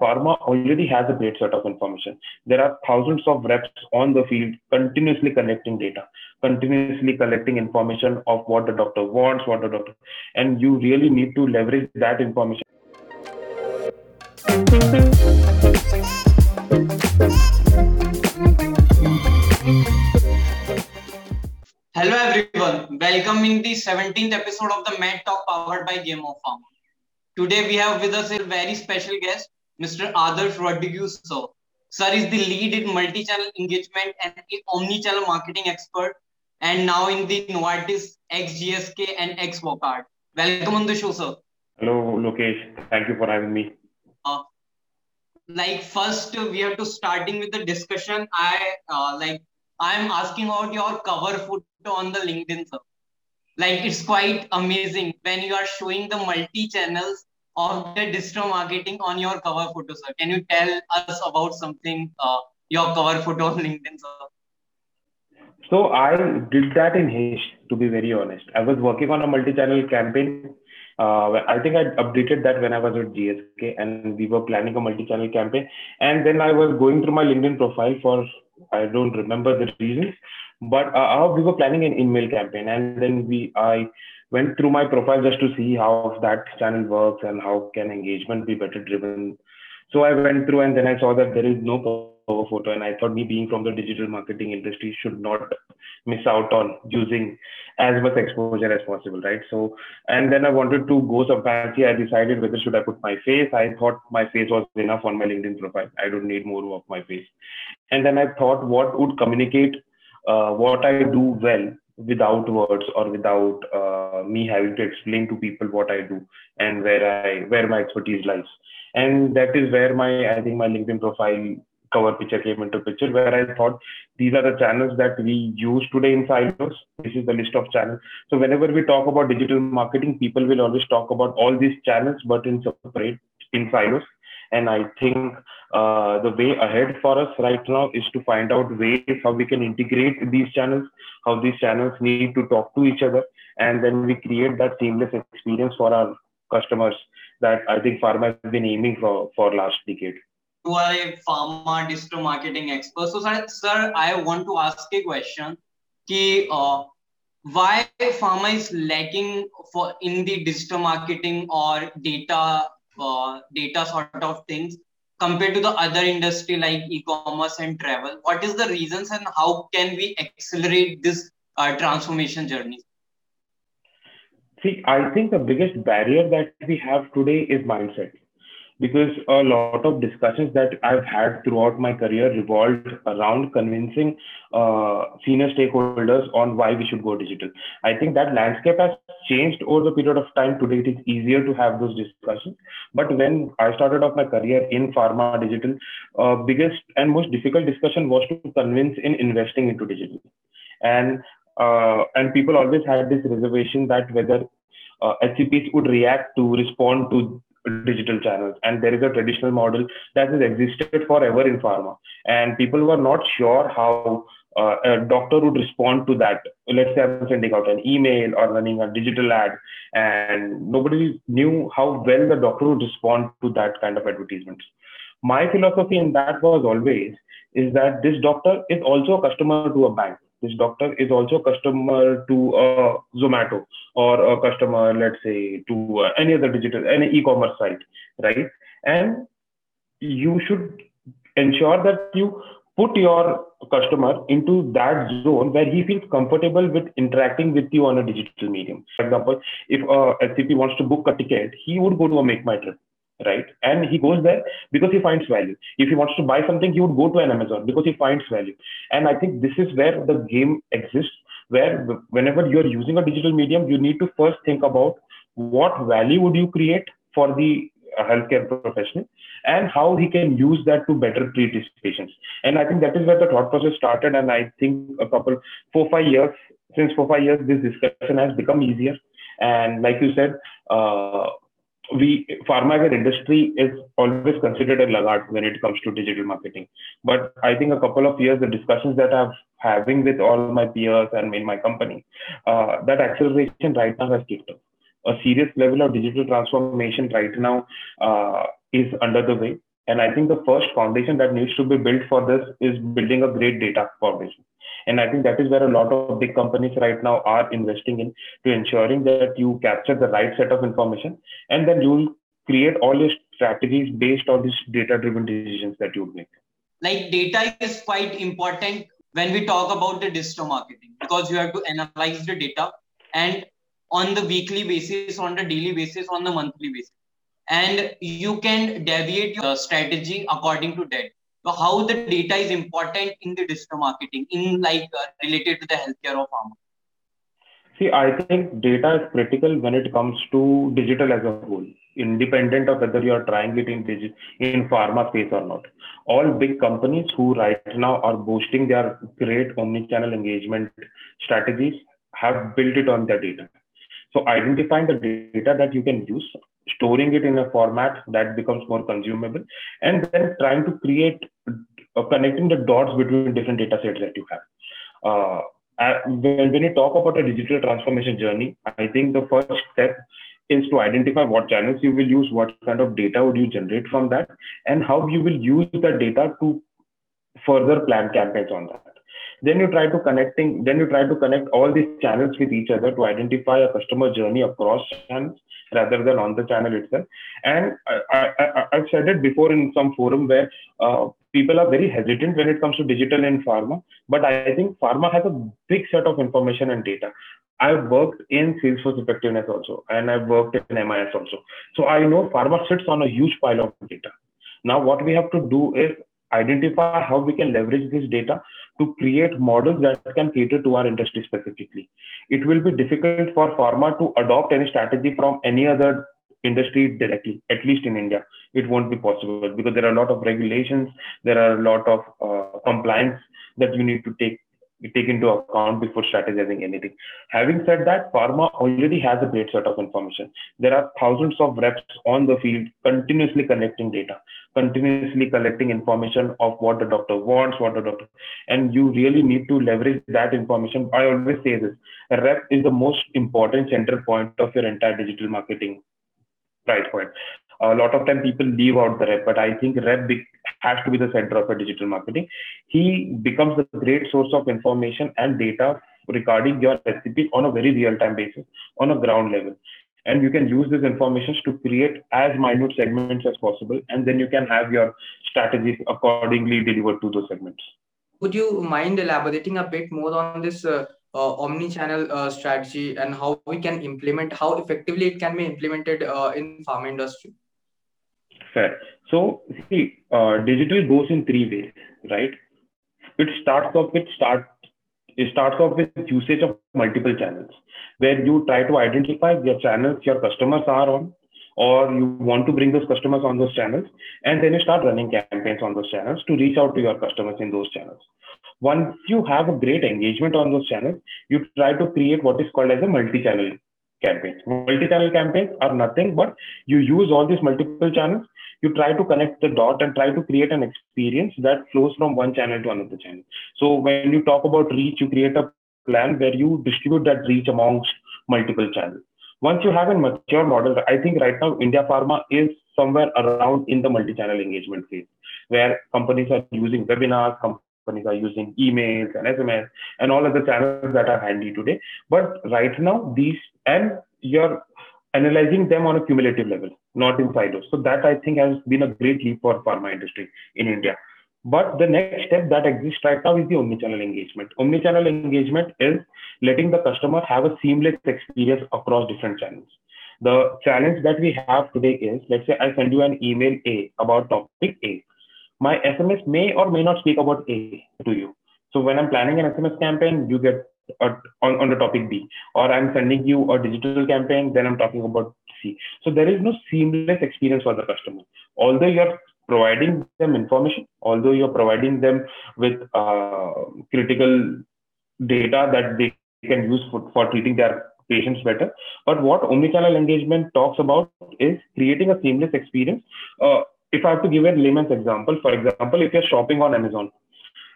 pharma already has a great set of information. There are thousands of reps on the field continuously collecting data, continuously collecting information of what the doctor wants, what the doctor, and you really need to leverage that information. Hello everyone, welcome in the 17th episode of the Mad Talk powered by Game of Pharma. Today we have with us a very special guest, Mr. Adarsh Rodriguez. Sir. sir is the lead in multi-channel engagement and omni-channel marketing expert and now in the Novartis ex-GSK and ex-Wockhardt. Welcome on the show, sir. Hello, Lokesh. Thank you for having me. Uh, like first, we have to starting with the discussion. I uh, like I'm asking about your cover photo on the LinkedIn, sir like it's quite amazing when you are showing the multi channels of the digital marketing on your cover photo sir. Can you tell us about something uh, your cover photo on linkedin sir? So i did that in haste to be very honest. I was working on a multi-channel campaign. Uh, I think I updated that when I was at GSK and we were planning a multi-channel campaign. And then I was going through my LinkedIn profile for, I don't remember the reasons, but uh, we were planning an email campaign, and then we I went through my profile just to see how that channel works and how can engagement be better driven. So I went through and then I saw that there is no cover photo, and I thought me being from the digital marketing industry should not miss out on using as much exposure as possible, right? So, and then I wanted to go some fancy. I decided whether should I put my face. I thought my face was enough on my LinkedIn profile. I don't need more of my face. And then I thought what would communicate uh, what I do well without words or without uh, me having to explain to people what I do and where I where my expertise lies. And that is where my I think my LinkedIn profile cover picture came into picture where I thought these are the channels that we use today in silos. This is the list of channels. So whenever we talk about digital marketing, people will always talk about all these channels, but in separate in silos. And I think uh, the way ahead for us right now is to find out ways how we can integrate these channels, how these channels need to talk to each other, and then we create that seamless experience for our customers that I think pharma has been aiming for for last decade. You are a pharma digital marketing expert. So, sir, I want to ask a question. Ki, uh, why pharma is lacking for in the digital marketing or data uh, data sort of things compared to the other industry like e-commerce and travel. What is the reasons and how can we accelerate this uh, transformation journey? See i think the biggest barrier that we have today is mindset because a lot of discussions that I've had throughout my career revolved around convincing uh, senior stakeholders on why we should go digital. I think that landscape has changed over the period of time. Today, it is easier to have those discussions. But when I started off my career in pharma digital, uh, biggest and most difficult discussion was to convince in investing into digital. And uh, and people always had this reservation that whether uh, HCPs would react to respond to digital channels. And there is a traditional model that has existed forever in pharma. And people were not sure how uh, a doctor would respond to that. Let's say i'm sending out an email or running a digital ad and nobody knew how well the doctor would respond to that kind of advertisements my philosophy in that was always is that this doctor is also a customer to a bank this doctor is also a customer to uh, Zomato or a customer, let's say, to uh, any other digital, any e-commerce site, right? And you should ensure that you put your customer into that zone where he feels comfortable with interacting with you on a digital medium. For example, if a HCP wants to book a ticket, he would go to a MakeMyTrip right? And he goes there because he finds value. If he wants to buy something, he would go to an Amazon because he finds value. And I think this is where the game exists, where whenever you're using a digital medium, you need to first think about what value would you create for the healthcare professional and how he can use that to better treat his patients. And I think that is where the thought process started. And I think a couple, four, five years, since four, five years, this discussion has become easier. And like you said, uh, we pharma as industry is always considered a laggard when it comes to digital marketing. But I think a couple of years, the discussions that I'm having with all my peers and in my company, uh, that acceleration right now has kicked off. A serious level of digital transformation right now uh, is under the way. And I think the first foundation that needs to be built for this is building a great data foundation. And I think that is where a lot of big companies right now are investing in to ensuring that you capture the right set of information and then you will create all your strategies based on these data driven decisions that you make. Like data is quite important when we talk about the digital marketing because you have to analyze the data and on the weekly basis, on the daily basis, on the monthly basis. And you can deviate your strategy according to that. So how the data is important in the digital marketing, in like uh, related to the healthcare or pharma. See, I think data is critical when it comes to digital as a whole, independent of whether you are trying it in digital in pharma space or not. All big companies who right now are boosting their great omni-channel engagement strategies have built it on their data. So identifying the data that you can use, storing it in a format that becomes more consumable, and then trying to create uh, connecting the dots between different data sets that you have. Uh, when, when you talk about a digital transformation journey, I think the first step is to identify what channels you will use, what kind of data would you generate from that, and how you will use the data to further plan campaigns on that then you try to connecting then you try to connect all these channels with each other to identify a customer journey across channels rather than on the channel itself. And I, have said it before in some forum where uh, people are very hesitant when it comes to digital in pharma but i think pharma has a big set of information and data. I've worked in salesforce effectiveness also and i've worked in mis also. So i know pharma sits on a huge pile of data. Now what we have to do is identify how we can leverage this data to create models that can cater to our industry specifically. It will be difficult for pharma to adopt any strategy from any other industry directly, at least in India. It won't be possible because there are a lot of regulations, there are a lot of uh, compliance that you need to take take into account before strategizing anything. Having said that, pharma already has a great set of information. There are thousands of reps on the field continuously collecting data, continuously collecting information of what the doctor wants, what the doctor, and you really need to leverage that information. I always say this: a rep is the most important central point of your entire digital marketing price point a lot of time people leave out the rep, but I think rep has to be the center of a digital marketing. He becomes a great source of information and data regarding your recipe on a very real time basis on a ground level. And you can use these informations to create as minute segments as possible. And then you can have your strategies accordingly delivered to those segments. Would you mind elaborating a bit more on this uh, uh, omni-channel uh, strategy and how we can implement, how effectively it can be implemented uh, in pharma industry? Fair. So see, uh, digital goes in three ways, right? It starts off with start. It starts off with usage of multiple channels, where you try to identify your channels your customers are on, or you want to bring those customers on those channels, and then you start running campaigns on those channels to reach out to your customers in those channels. Once you have a great engagement on those channels, you try to create what is called as a multi-channel campaigns. Multi-channel campaigns are nothing but you use all these multiple channels you try to connect the dot and try to create an experience that flows from one channel to another channel. So when you talk about reach, you create a plan where you distribute that reach amongst multiple channels. Once you have a mature model, I think right now India Pharma is somewhere around in the multi-channel engagement phase, where companies are using webinars, companies are using emails and SMS and all other channels that are handy today. But right now, these and you're analyzing them on a cumulative level, not in silos. So that I think has been a great leap for pharma industry in India. But the next step that exists right now is the omnichannel engagement. Omnichannel engagement is letting the customer have a seamless experience across different channels. The challenge that we have today is, let's say I send you an email A about topic A. My SMS may or may not speak about A to you. So when I'm planning an SMS campaign, you get on, on the topic B, or I'm sending you a digital campaign, then I'm talking about C. So there is no seamless experience for the customer. Although you're providing them information, although you're providing them with uh, critical data that they can use for, for treating their patients better. But what omnichannel engagement talks about is creating a seamless experience. Uh, if I have to give a layman's example, for example, if you're shopping on Amazon,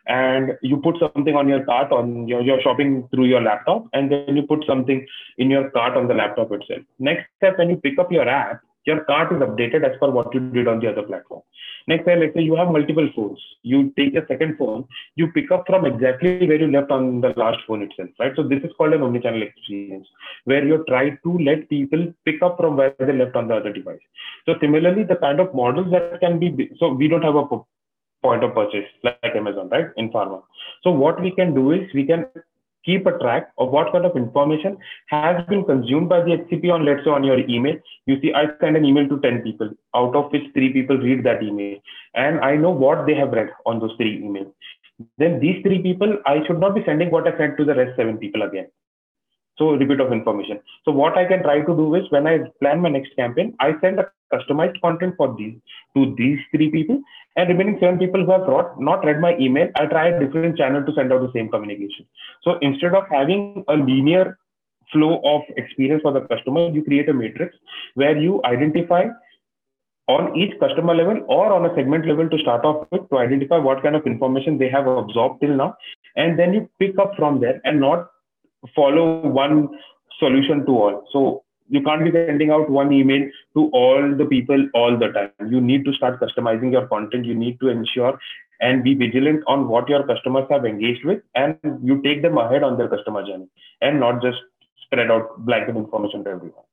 and you put something on your cart on your you're shopping through your laptop and then you put something in your cart on the laptop itself. Next step when you pick up your app your cart is updated as per what you did on the other platform. Next time, let's say you have multiple phones. You take a second phone, you pick up from exactly where you left on the last phone itself, right? So this is called an omnichannel experience, where you try to let people pick up from where they left on the other device. So similarly, the kind of models that can be, so we don't have a point of purchase like Amazon, right? In pharma. So what we can do is we can keep a track of what kind of information has been consumed by the HCP on, let's say, on your email. You see, I send an email to 10 people, out of which three people read that email. And I know what they have read on those three emails. Then these three people, I should not be sending what I sent to the rest seven people again. So repeat of information. So what I can try to do is when I plan my next campaign, I send a customized content for these to these three people and remaining seven people who have brought, not read my email, I try a different channel to send out the same communication. So instead of having a linear flow of experience for the customer, you create a matrix where you identify on each customer level or on a segment level to start off with to identify what kind of information they have absorbed till now. And then you pick up from there and not follow one solution to all. So you can't be sending out one email to all the people all the time. You need to start customizing your content. You need to ensure and be vigilant on what your customers have engaged with, and you take them ahead on their customer journey, and not just spread out blanket information to everyone.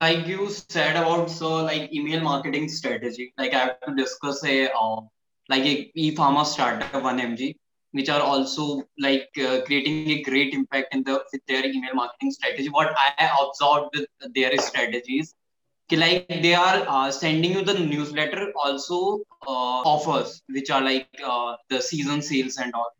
Like you said about so like email marketing strategy. Like I have to discuss a uh, like a e-pharma startup 1mg which are also like uh, creating a great impact in the with their email marketing strategy. What I observed with their strategies, like they are uh, sending you the newsletter also uh, offers, which are like uh, the season sales and all.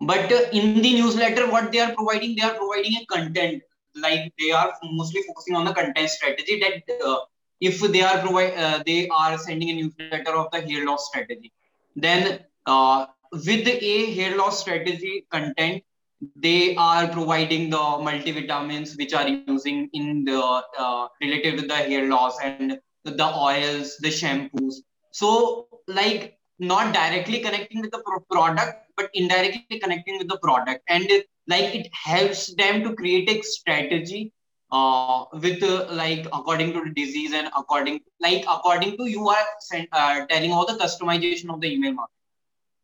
But in the newsletter, what they are providing, they are providing a content. Like they are mostly focusing on the content strategy. That if they are provide, they are sending a newsletter of the hair loss strategy, then with a hair loss strategy content they are providing the multivitamins which are using in the uh, related with the hair loss and the oils the shampoos. So like not directly connecting with the product but indirectly connecting with the product. And it, like it helps them to create a strategy uh, with uh, like according to the disease and according like according to you are sent, uh, telling all the customization of the email marketing.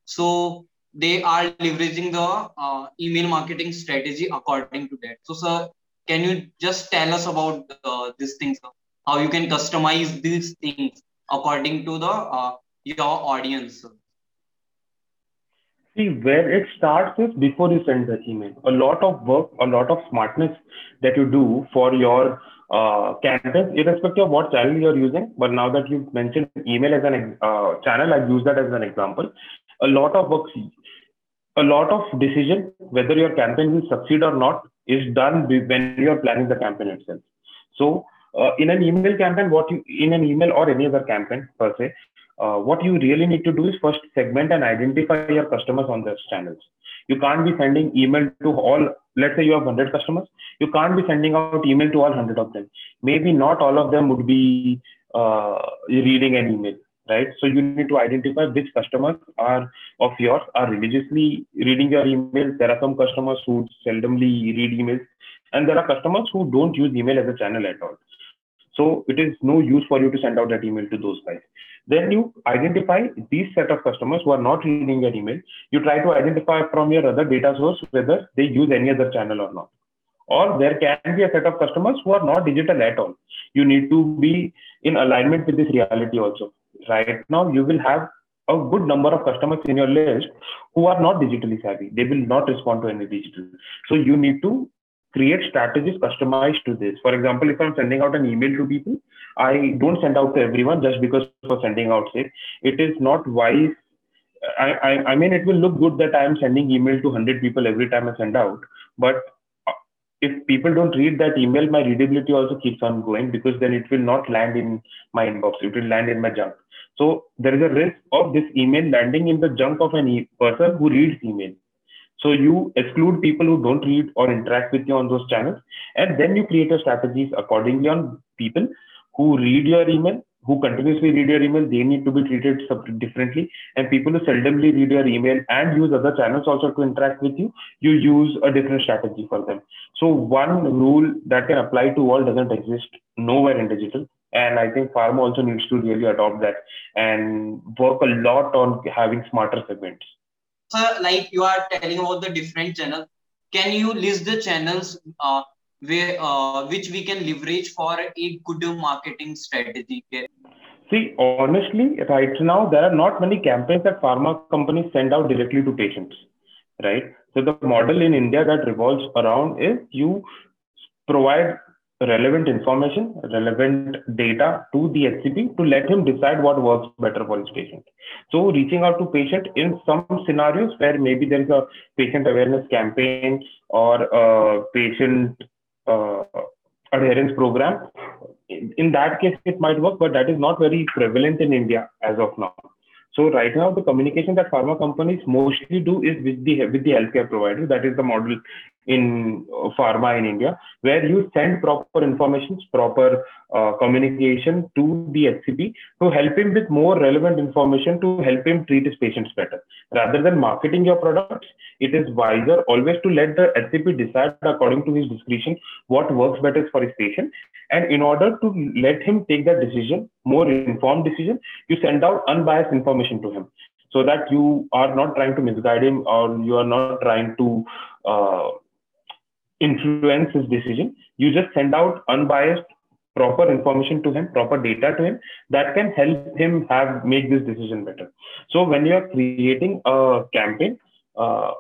So they are leveraging the uh, email marketing strategy according to that. So, sir, can you just tell us about uh, these things, how you can customize these things according to the uh, your audience? Sir? See, where it starts is before you send the email. A lot of work, a lot of smartness that you do for your uh, campaigns, irrespective of what channel you're using. But now that you've mentioned email as an uh, channel, I've used that as an example a lot of work, a lot of decision whether your campaign will succeed or not is done when you're planning the campaign itself. So uh, in an email campaign, what you in an email or any other campaign per se, uh, what you really need to do is first segment and identify your customers on those channels. You can't be sending email to all. Let's say you have 100 customers. You can't be sending out email to all 100 of them. Maybe not all of them would be uh, reading an email right? So you need to identify which customers are of yours are religiously reading your emails. There are some customers who seldomly read emails, and there are customers who don't use email as a channel at all. So it is no use for you to send out that email to those guys. Then you identify these set of customers who are not reading your email. You try to identify from your other data source whether they use any other channel or not. Or there can be a set of customers who are not digital at all. You need to be in alignment with this reality also right now you will have a good number of customers in your list who are not digitally savvy. They will not respond to any digital. So you need to create strategies customized to this. For example, if I'm sending out an email to people, I don't send out to everyone just because for sending out say it is not wise. I, I, I mean, it will look good that I am sending email to 100 people every time I send out, but uh, if people don't read that email, my readability also keeps on going because then it will not land in my inbox. It will land in my junk. So there is a risk of this email landing in the junk of an e- person who reads email. So you exclude people who don't read or interact with you on those channels, and then you create a strategies accordingly on people who read your email, who continuously read your email. They need to be treated differently, and people who seldomly read your email and use other channels also to interact with you, you use a different strategy for them. So one rule that can apply to all doesn't exist nowhere in digital. And I think pharma also needs to really adopt that and work a lot on having smarter segments. So, like you are telling about the different channels, can you list the channels uh, where uh, which we can leverage for a good marketing strategy? See, honestly, right now there are not many campaigns that pharma companies send out directly to patients, right? So the model in India that revolves around is you provide relevant information, relevant data to the HCP to let him decide what works better for his patient. So reaching out to patient in some scenarios where maybe there is a patient awareness campaign or a patient uh, adherence program, in that case it might work, but that is not very prevalent in India as of now. So right now, the communication that pharma companies mostly do is with the with the healthcare provider. That is the model in uh, pharma in India, where you send proper information, proper uh, communication to the HCP to help him with more relevant information to help him treat his patients better. Rather than marketing your products, it is wiser always to let the HCP decide according to his discretion what works better for his patient. And in order to let him take that decision, more informed decision, you send out unbiased information to him so that you are not trying to misguide him or you are not trying to uh, influence his decision. You just send out unbiased, proper information to him, proper data to him that can help him have make this decision better. So when you are creating a campaign, uh,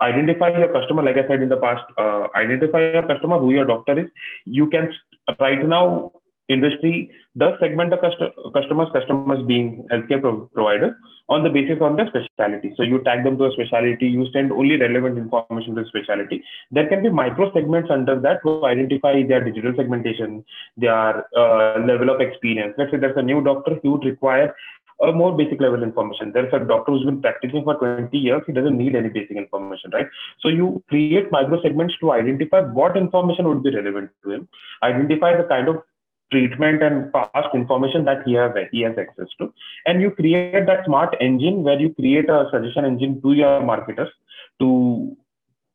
identify your customer. Like I said in the past, uh, identify your customer, who your doctor is. You can right now industry does segment the customers, customers being healthcare pro- providers on the basis on their specialty. So you tag them to a specialty, you send only relevant information to the specialty. There can be micro segments under that to identify their digital segmentation, their uh, level of experience. Let's say there's a new doctor, he would require a more basic level information. There's a doctor who's been practicing for 20 years, he doesn't need any basic information, right? So you create micro segments to identify what information would be relevant to him, identify the kind of treatment and past information that he has he has access to. And you create that smart engine where you create a suggestion engine to your marketers to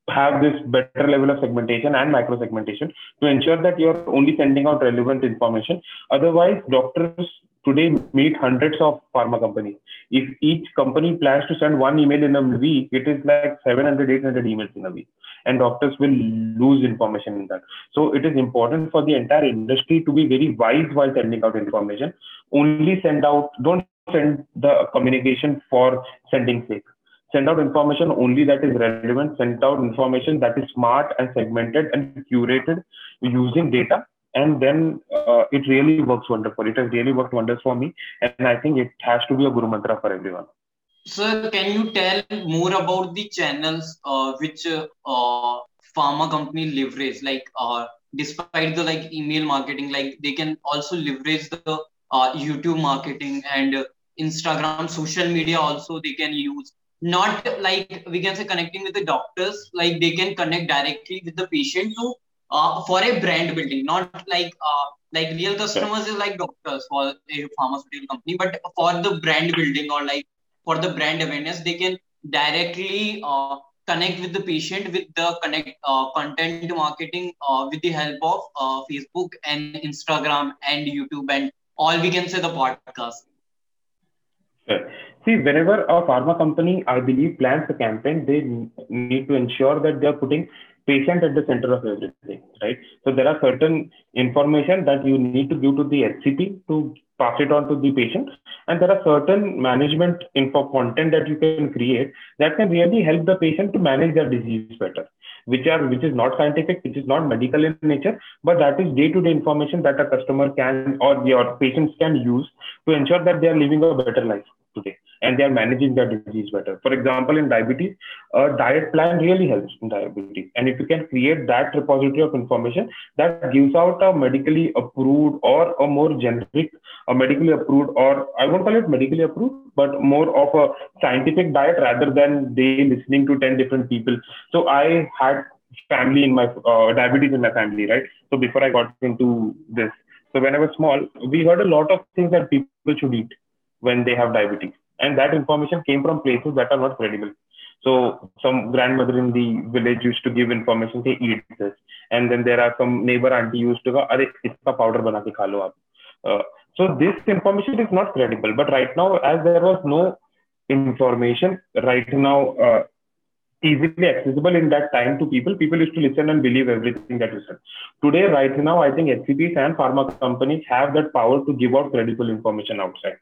have this better level of segmentation and micro segmentation to ensure that you're only sending out relevant information. Otherwise doctors today meet hundreds of pharma companies if each company plans to send one email in a week it is like 700 800 emails in a week and doctors will lose information in that. So it is important for the entire industry to be very wise while sending out information. Only send out, don't send the communication for sending sake. Send out information only that is relevant. Send out information that is smart and segmented and curated using data. And then uh, it really works wonderful. It has really worked wonders for me. And I think it has to be a guru mantra for everyone. Sir, can you tell more about the channels uh, which uh, pharma company leverage? Like, uh, despite the like email marketing, like they can also leverage the uh, YouTube marketing and Instagram, social media. Also, they can use not like we can say connecting with the doctors. Like they can connect directly with the patient to uh, for a brand building, not like uh, like real customers is like doctors for a pharmaceutical company, but for the brand building or like for the brand awareness they can directly uh, connect with the patient with the connect uh, content marketing uh, with the help of uh, facebook and instagram and youtube and all we can say the podcast See, whenever a pharma company, I believe, plans a campaign, they need to ensure that they are putting patient at the center of everything, right? So there are certain information that you need to give to the HCP to pass it on to the patient. And there are certain management info content that you can create that can really help the patient to manage their disease better, which are which is not scientific, which is not medical in nature, but that is day-to-day information that a customer can or your patients can use to ensure that they are living a better life today and they are managing their disease better. For example, in diabetes, a diet plan really helps in diabetes. And if you can create that repository of information that gives out a medically approved or a more generic, a medically approved, or I won't call it medically approved, but more of a scientific diet rather than they listening to 10 different people. So I had family in my uh, diabetes in my family, right? So before I got into this, so when I was small, we heard a lot of things that people should eat when they have diabetes and that information came from places that are not credible So some grandmother in the village used to give information, say eat this, and then there are some neighbor auntie used to go, "Are iska powder bana ke kha lo aap." Uh, so this information is not credible. But right now, as there was no information right now uh, easily accessible in that time to people, people used to listen and believe everything that you said. Today, right now, I think HCPs and pharma companies have that power to give out credible information outside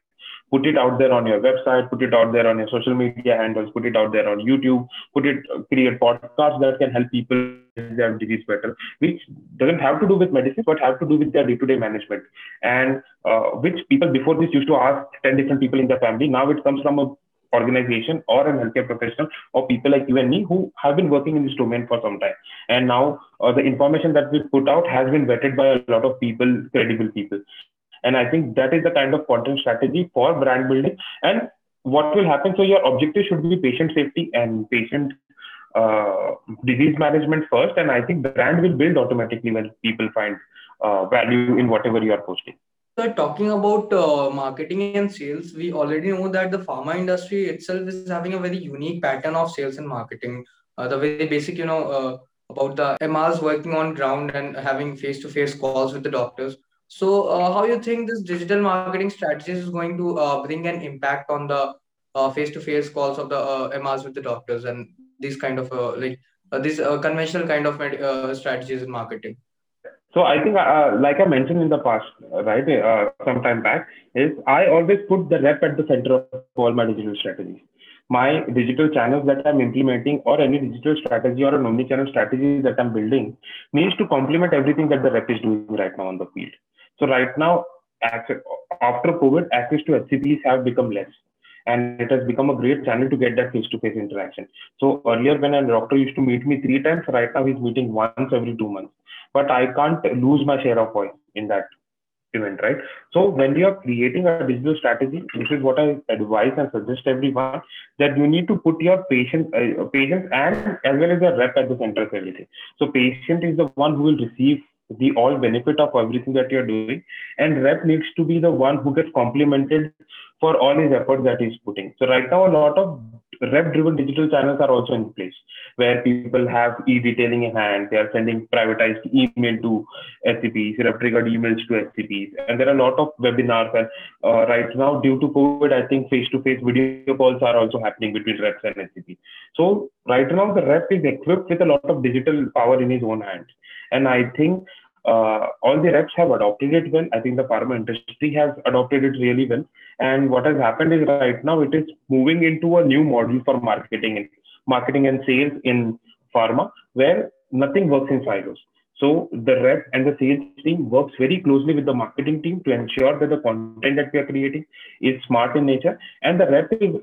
put it out there on your website, put it out there on your social media handles, put it out there on YouTube, put it, create podcasts that can help people with their disease better, which doesn't have to do with medicine, but have to do with their day-to-day management. And uh, which people before this used to ask 10 different people in their family. Now it comes from a organization or a healthcare professional or people like you and me who have been working in this domain for some time. And now uh, the information that we put out has been vetted by a lot of people, credible people. And I think that is the kind of content strategy for brand building. And what will happen? So your objective should be patient safety and patient uh, disease management first. And I think brand will build automatically when people find uh, value in whatever you are posting. So talking about uh, marketing and sales, we already know that the pharma industry itself is having a very unique pattern of sales and marketing. Uh, the very basic, you know, uh, about the MRs working on ground and having face-to-face calls with the doctors. So, uh, how you think this digital marketing strategy is going to uh, bring an impact on the uh, face-to-face calls of the uh, MRs with the doctors and these kind of uh, like uh, these conventional kind of strategies in marketing? So I think, like I mentioned in the past, right, some time back, is I always put the rep at the center of all my digital strategies my digital channels that I'm implementing or any digital strategy or an omni-channel strategy that I'm building needs to complement everything that the rep is doing right now on the field. So right now, after COVID, access to HCPs have become less. And it has become a great channel to get that face-to-face interaction. So earlier, when a doctor used to meet me three times, right now he's meeting once every two months. But I can't lose my share of voice in that event, right? So when you are creating a digital strategy, this is what I advise and suggest everyone that you need to put your patient, uh, patients and as well as the rep at the center of everything. So patient is the one who will receive the all benefit of everything that you're doing and rep needs to be the one who gets complimented for all his efforts that he's putting. So right now a lot of rep driven digital channels are also in place where people have e-detailing in hand they are sending privatized email to HCPs rep triggered emails to HCPs and there are a lot of webinars and uh, right now due to covid i think face to face video calls are also happening between reps and HCPs so right now the rep is equipped with a lot of digital power in his own hands and I think uh, all the reps have adopted it well. I think the pharma industry has adopted it really well. And what has happened is right now it is moving into a new model for marketing and marketing and sales in pharma, where nothing works in silos. So the rep and the sales team works very closely with the marketing team to ensure that the content that we are creating is smart in nature. And the rep is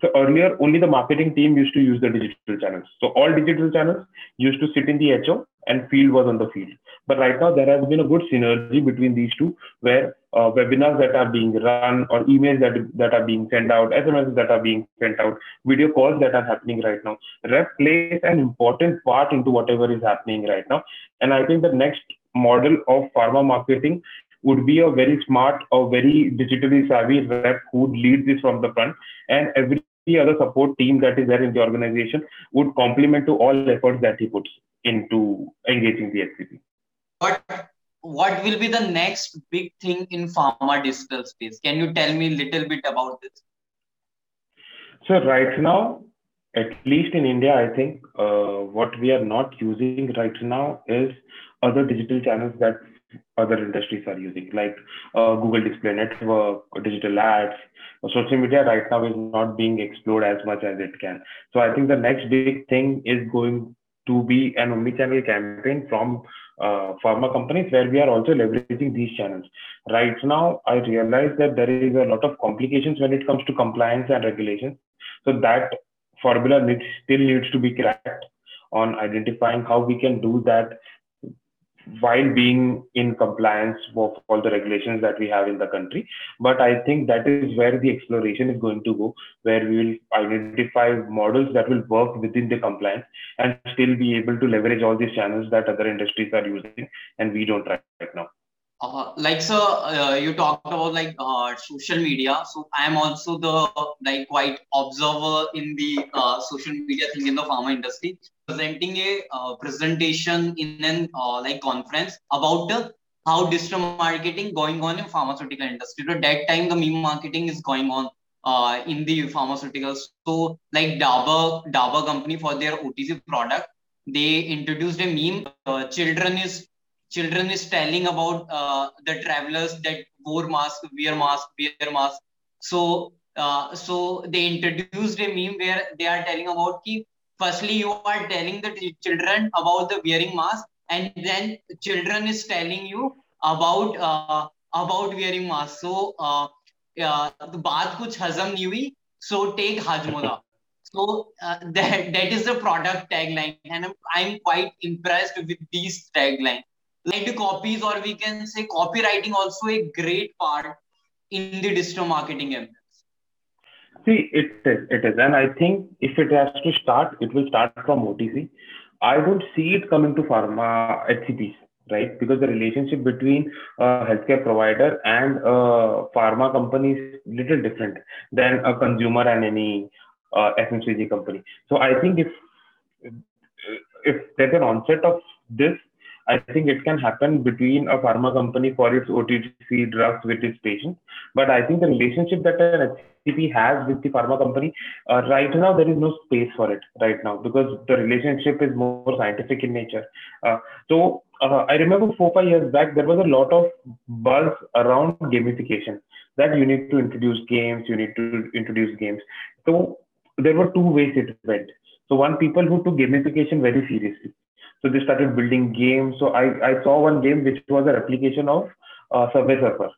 so earlier only the marketing team used to use the digital channels. So all digital channels used to sit in the HO and field was on the field. But right now there has been a good synergy between these two, where uh, webinars that are being run or emails that that are being sent out, SMS that are being sent out, video calls that are happening right now. Rep plays an important part into whatever is happening right now. And I think the next model of pharma marketing would be a very smart or very digitally savvy rep who would lead this from the front and every other support team that is there in the organization would complement to all efforts that he puts into engaging the HCP. What what will be the next big thing in pharma digital space? Can you tell me a little bit about this? So right now, at least in India, I think uh, what we are not using right now is other digital channels that other industries are using, like uh, Google Display Network, digital ads. Social media right now is not being explored as much as it can. So I think the next big thing is going to be an omni-channel campaign from uh, pharma companies where we are also leveraging these channels. Right now, I realize that there is a lot of complications when it comes to compliance and regulations. So that formula needs, still needs to be cracked on identifying how we can do that while being in compliance with all the regulations that we have in the country. But I think that is where the exploration is going to go, where we will identify models that will work within the compliance and still be able to leverage all these channels that other industries are using and we don't right now. Uh, like sir, uh, you talked about like uh, social media. So I am also the like quite observer in the uh, social media thing in the pharma industry. Presenting a uh, presentation in an like conference about the how digital marketing going on in pharmaceutical industry. At that time, the meme marketing is going on in the pharmaceuticals. So like Dabur, Dabur company for their OTC product, they introduced a meme. Children is children is telling about uh, the travelers that wore mask, wear mask, wear mask. So uh, so they introduced a meme where they are telling about ki, firstly you are telling the children about the wearing mask and then children is telling you about uh, about wearing mask. So uh, the baat kuch hazam hui, so take Hajmola. So uh, that, that is the product tagline, and I'm, I'm quite impressed with these tagline. Like copies, or we can say copywriting, also a great part in the digital marketing efforts. See, it is, it is, and I think if it has to start, it will start from OTC. I would see it coming to pharma HCPs right? Because the relationship between a healthcare provider and a pharma company is little different than a consumer and any uh, FMCG company. So I think if if there's an onset of this, I think it can happen between a pharma company for its OTC drugs with its patients. But I think the relationship that an HCP has with the pharma company, uh, right now there is no space for it right now because the relationship is more scientific in nature. Uh, so uh, I remember four five years back there was a lot of buzz around gamification that you need to introduce games, you need to introduce games. So there were two ways it went. So one people who took gamification very seriously so they started building games. So I, I saw one game which was a replication of uh, Subway Surfer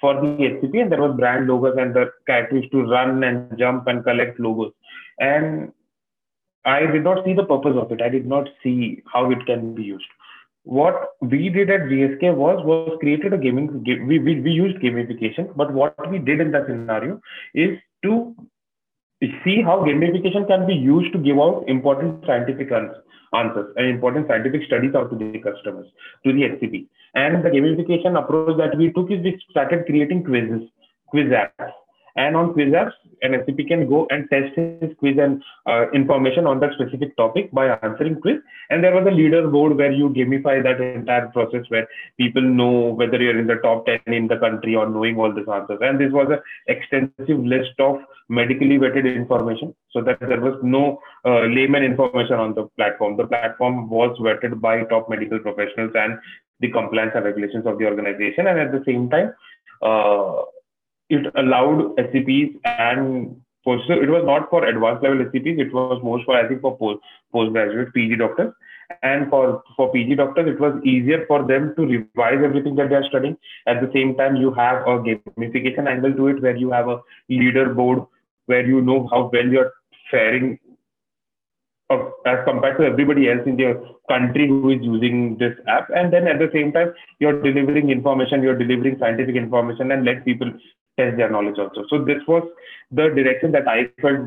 for the HCP, and there was brand logos and the characters to run and jump and collect logos. And I did not see the purpose of it. I did not see how it can be used. What we did at GSK was was created a gaming. We, we, we used gamification, but what we did in that scenario is to see how gamification can be used to give out important scientific answers and important scientific studies out to the customers, to the HCP. And the gamification approach that we took is we started creating quizzes, quiz apps. And on quiz apps, an HCP can go and test his quiz and uh, information on that specific topic by answering quiz. And there was a leaderboard where you gamify that entire process where people know whether you're in the top 10 in the country or knowing all these answers. And this was an extensive list of medically vetted information so that there was no uh, layman information on the platform. The platform was vetted by top medical professionals and the compliance and regulations of the organization. And at the same time, uh, it allowed HCPs and post, it was not for advanced level HCPs, it was most for, I think, for post, postgraduate PG doctors. And for, for PG doctors, it was easier for them to revise everything that they are studying. At the same time, you have a gamification angle to it where you have a leaderboard where you know how well you're faring uh, as compared to everybody else in the country who is using this app. And then at the same time, you're delivering information, you're delivering scientific information and let people test their knowledge also. So this was the direction that I felt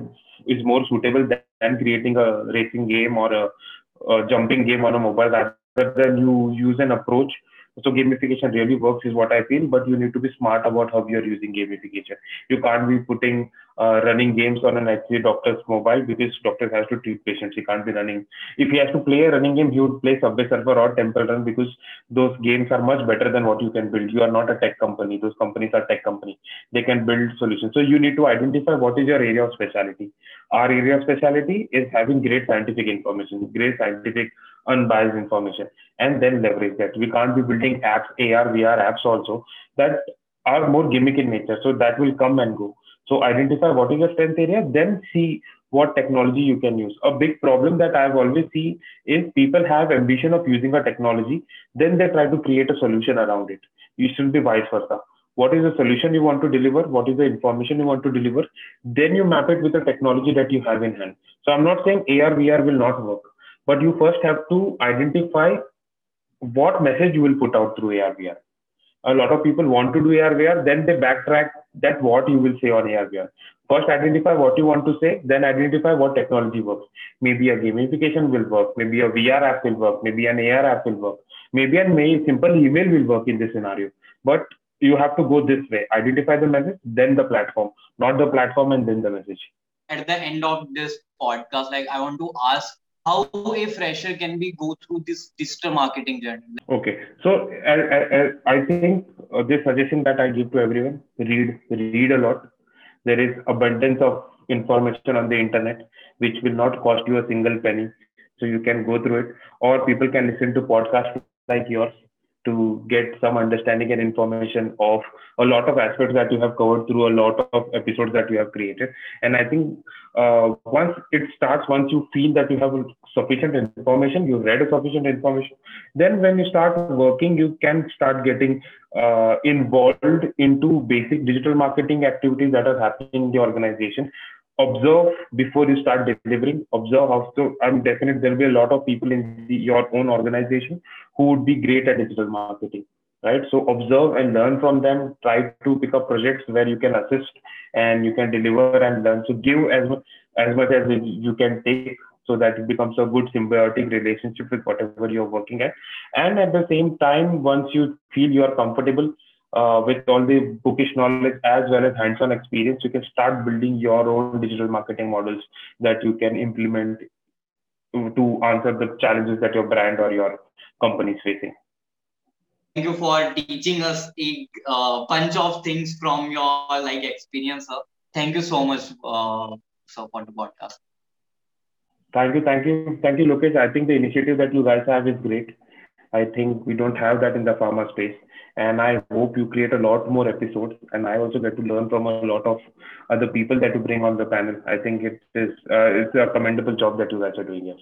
is more suitable than creating a racing game or a, a jumping game on a mobile app. Rather than you use an approach so gamification really works is what I feel, but you need to be smart about how you're using gamification. You can't be putting uh, running games on an actually doctor's mobile because doctor has to treat patients. He can't be running. If he has to play a running game, he would play Subway Surfer or Temple Run because those games are much better than what you can build. You are not a tech company. Those companies are tech company. They can build solutions. So you need to identify what is your area of specialty. Our area of specialty is having great scientific information, great scientific unbiased information and then leverage that. We can't be building apps, AR, VR apps also that are more gimmick in nature. So that will come and go. So identify what is your strength area, then see what technology you can use. A big problem that I've always seen is people have ambition of using a technology, then they try to create a solution around it. You should be vice versa. What is the solution you want to deliver? What is the information you want to deliver? Then you map it with the technology that you have in hand. So I'm not saying AR, VR will not work but you first have to identify what message you will put out through AR/VR. A lot of people want to do AR/VR, then they backtrack that what you will say on AR/VR. First, identify what you want to say, then identify what technology works. Maybe a gamification will work, maybe a VR app will work, maybe an AR app will work, maybe a simple email will work in this scenario. but you have to go this way identify the message then the platform not the platform and then the message at the end of this podcast like i want to ask how a fresher can be go through this digital marketing journey? Okay. So i, I, I think uh, this suggestion that i give to everyone read read a lot. There is abundance of information on the internet which will not cost you a single penny. So you can go through it. Or people can listen to podcasts like yours to get some understanding and information of a lot of aspects that you have covered through a lot of episodes that you have created. And I think uh, once it starts, once you feel that you have sufficient information, you've read sufficient information, then when you start working, you can start getting uh, involved into basic digital marketing activities that are happening in the organization observe before you start delivering. Observe how so i'm definite there'll be a lot of people in the, your own organization who would be great at digital marketing right? So observe and learn from them. Try to pick up projects where you can assist and you can deliver and learn. So give as much as much as you can take so that it becomes a good symbiotic relationship with whatever you're working at. And at the same time once you feel you are comfortable uh, with all the bookish knowledge as well as hands-on experience, you can start building your own digital marketing models that you can implement to answer the challenges that your brand or your company is facing. Thank you for teaching us a uh, bunch of things from your like experience, sir. Thank you so much, uh, sir, for the podcast. Thank you, thank you, thank you, Lokesh. I think the initiative that you guys have is great. I think we don't have that in the pharma space and I hope you create a lot more episodes. And I also get to learn from a lot of other people that you bring on the panel. I think it is uh, it's a commendable job that you guys are doing here.